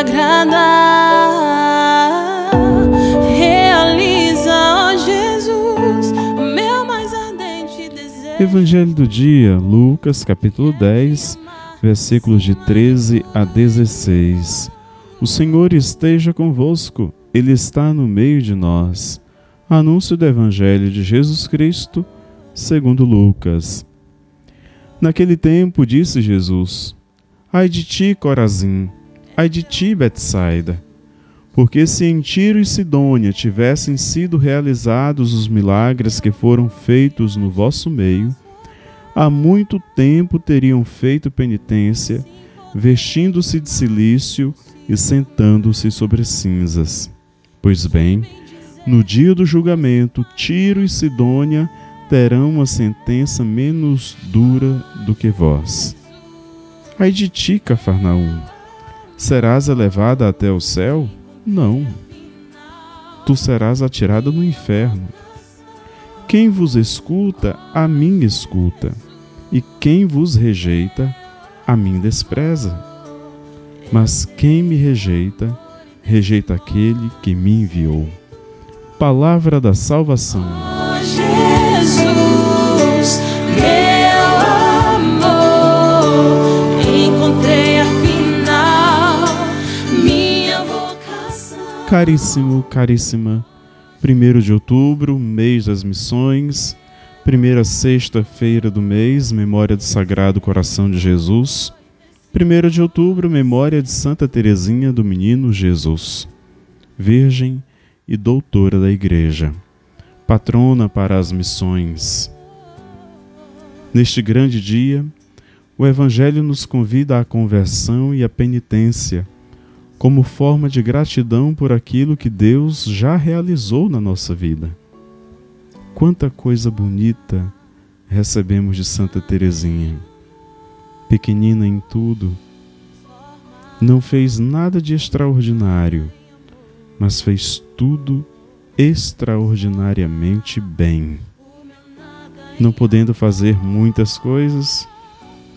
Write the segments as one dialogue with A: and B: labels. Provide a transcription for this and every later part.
A: agradar. Realiza, ó Jesus, meu mais ardente desejo.
B: Evangelho do dia, Lucas, capítulo 10, versículos de 13 a 16. O Senhor esteja convosco, Ele está no meio de nós. Anúncio do Evangelho de Jesus Cristo, segundo Lucas. Naquele tempo disse Jesus: Ai de ti, Corazim, ai de ti, Betsaida, porque se em Tiro e Sidônia tivessem sido realizados os milagres que foram feitos no vosso meio, há muito tempo teriam feito penitência, vestindo-se de silício e sentando-se sobre cinzas. Pois bem, no dia do julgamento, Tiro e Sidônia terão uma sentença menos dura do que vós. Ai de ti, Cafarnaum! Serás elevada até o céu? Não. Tu serás atirada no inferno. Quem vos escuta, a mim escuta, e quem vos rejeita, a mim despreza. Mas quem me rejeita, rejeita aquele que me enviou palavra da salvação. Caríssimo, caríssima, 1 de outubro, mês das missões, primeira sexta-feira do mês, memória do Sagrado Coração de Jesus. 1 de outubro, memória de Santa Teresinha do Menino Jesus. Virgem e doutora da Igreja, patrona para as missões. Neste grande dia, o Evangelho nos convida à conversão e à penitência, como forma de gratidão por aquilo que Deus já realizou na nossa vida. Quanta coisa bonita recebemos de Santa Teresinha. Pequenina em tudo, não fez nada de extraordinário mas fez tudo extraordinariamente bem. Não podendo fazer muitas coisas,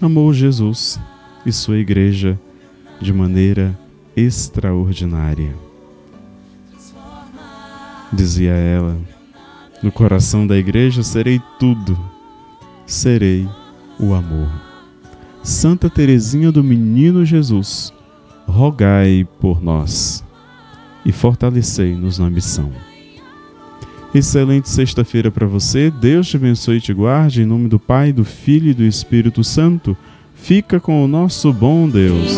B: amou Jesus e sua igreja de maneira extraordinária. Dizia ela: No coração da igreja serei tudo, serei o amor. Santa Teresinha do Menino Jesus, rogai por nós e fortalecei-nos na missão. Excelente sexta-feira para você. Deus te abençoe e te guarde. Em nome do Pai, do Filho e do Espírito Santo. Fica com o nosso bom Deus.